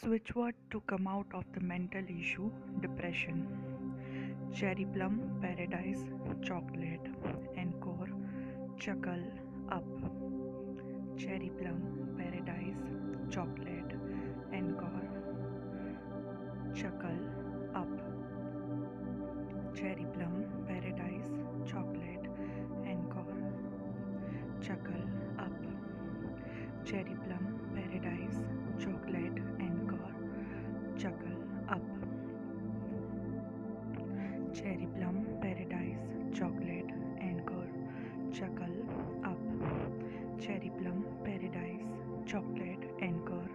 Switch word to come out of the mental issue depression. Cherry plum, paradise, chocolate, encore, chuckle, up. Cherry plum, paradise, chocolate, encore, chuckle, up. Cherry plum, paradise, chocolate, encore, chuckle, up. Cherry plum, paradise, cherry plum paradise chocolate encore shackle up cherry plum paradise chocolate encore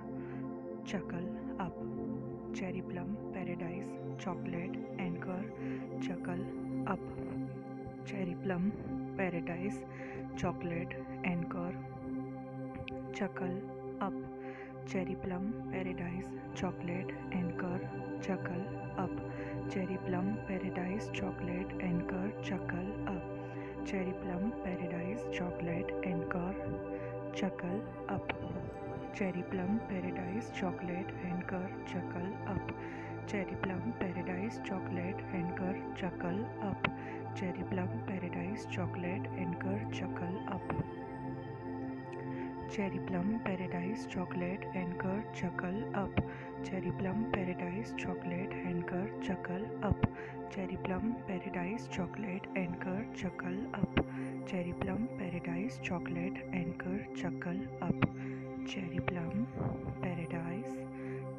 shackle up cherry plum paradise chocolate encore shackle up cherry plum paradise chocolate encore shackle up cherry plum paradise chocolate encore shackle up cherry plum paradise chocolate encore chuckle up cherry plum paradise chocolate encore chuckle up cherry plum paradise chocolate encore chuckle up cherry plum paradise chocolate encore chuckle up cherry plum paradise chocolate encore chuckle up cherry plum paradise chocolate encore chuckle up cherry plum paradise chocolate encore chuckle up cherry plum paradise chocolate encore chuckle up cherry plum paradise chocolate encore chuckle up cherry plum paradise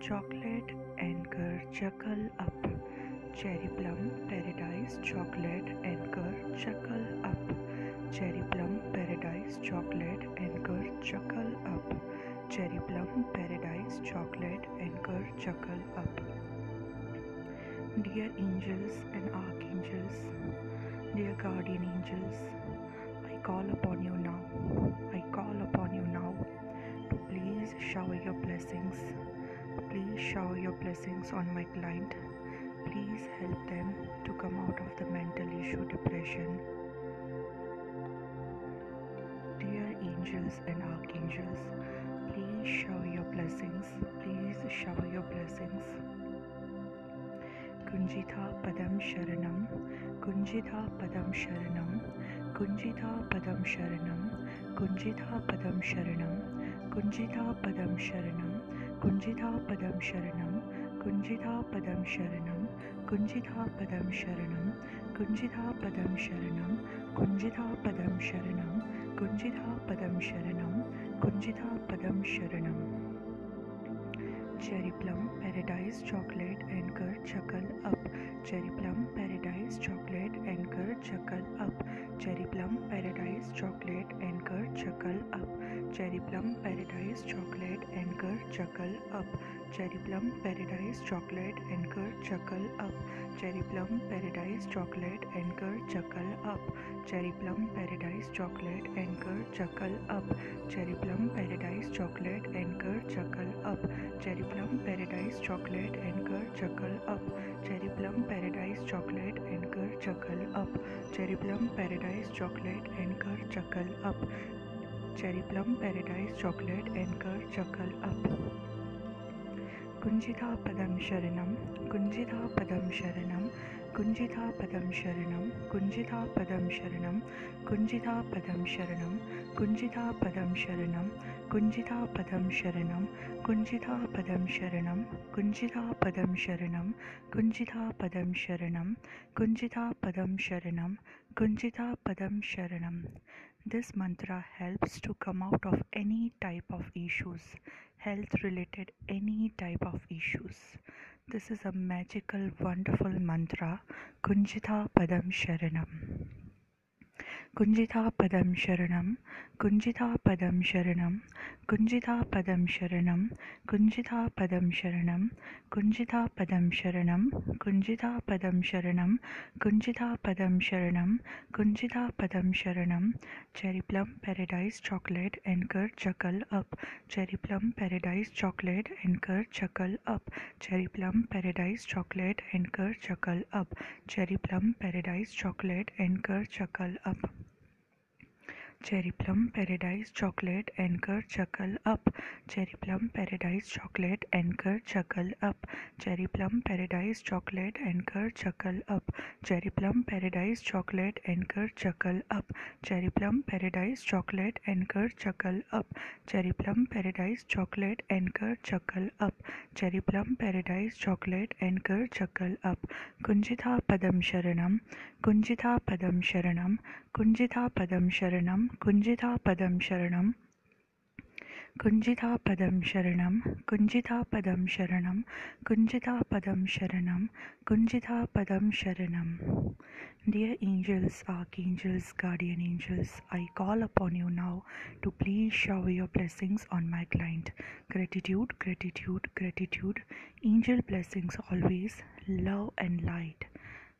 chocolate encore chuckle up cherry plum paradise chocolate encore chuckle up cherry plum paradise chocolate encore chuckle up Cherry plum, paradise, chocolate, encore, chuckle, up. Dear angels and archangels, dear guardian angels, I call upon you now. I call upon you now to please shower your blessings. Please shower your blessings on my client. Please help them to come out of the mental issue depression. Dear angels and archangels, blessings. Please shower your blessings. Kunjitha Padam Sharanam, Kunjitha Padam Sharanam, Kunjitha Padam Sharanam, Kunjitha Padam Sharanam, Kunjitha Padam Sharanam, Kunjitha Padam Sharanam, Kunjitha Padam Sharanam, Kunjitha Padam Sharanam, Kunjitha Padam Sharanam, Kunjitha Padam Sharanam, Kunjitha Padam Sharanam, Kunjitha Padam Sharanam. Cherry plum, paradise, chocolate, anchor, chuckle up. Cherry plum, paradise, chocolate, anchor, chuckle up. Cherry plum, paradise, chocolate, anchor, chuckle up. Cherry plum, paradise, chocolate, chuckle up cherry plum paradise chocolate encore chuckle up cherry plum paradise chocolate encore chuckle up cherry plum paradise chocolate encore chuckle up cherry plum paradise chocolate encore chuckle up cherry plum paradise chocolate encore chuckle up cherry plum paradise chocolate encore chuckle up cherry plum paradise chocolate encore chuckle up Cherry Plum Paradise Chocolate Anchor Curd Chuckle Up. Kunjitha Padam Sharanam, Kunjitha Padam Sharanam, Kunjitha Padam Sharanam, Kunjitha Padam Sharanam, Kunjitha Padam Sharanam, Kunjitha Padam Sharanam, Kunjitha Padam Sharanam, Kunjitha Padam Sharanam, Kunjitha Padam Sharanam, Kunjitha Padam Sharanam, Kunjitha Padam Sharanam, Kunjitha Padam Sharanam. This mantra helps to come out of any type of issues, health related any type of issues. This is a magical, wonderful mantra, Kunjita Padam Sharanam. कुञ्जितापदं शरणं कुञ्जितापदं शरणं कुञ्जितापदं शरणं कुञ्जितापदं शरणं कुञ्जितापदं शरणं कुञ्जितापदं शरणं कुञ्जितापदं शरणं कुञ्जितापदं शरणं cherry plum paradise chocolate anchor chuckle up cherry plum paradise chocolate anchor chuckle up cherry plum paradise chocolate anchor chuckle up cherry plum paradise chocolate anchor chuckle up cherry plum paradise chocolate anchor chuckle up cherry plum paradise chocolate anchor chuckle up cherry plum paradise chocolate anchor chuckle up cherry plum paradise chocolate anchor chuckle up cherry plum paradise chocolate anchor chuckle up cherry plum paradise chocolate anchor chuckle up cherry plum paradise chocolate anchor chuckle up कुंजिता पदम शरणम कुंजिता पदम शरणम कुंजिता पदम शरणम कुञ्जितापदं शरणं Padam Sharanam, कुञ्जितापदं Padam Sharanam, शरणं Padam Sharanam. Dear angels, archangels, guardian angels, I call upon you now to please shower your blessings on my client. Gratitude, gratitude, gratitude, angel blessings always, love and light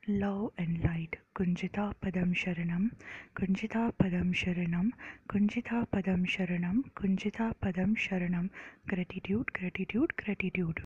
love and light. Kunjita Padam Sharanam, Kunjita Padam Sharanam, Kunjita Padam Sharanam, Kunjita Padam Sharanam. Gratitude, gratitude, gratitude.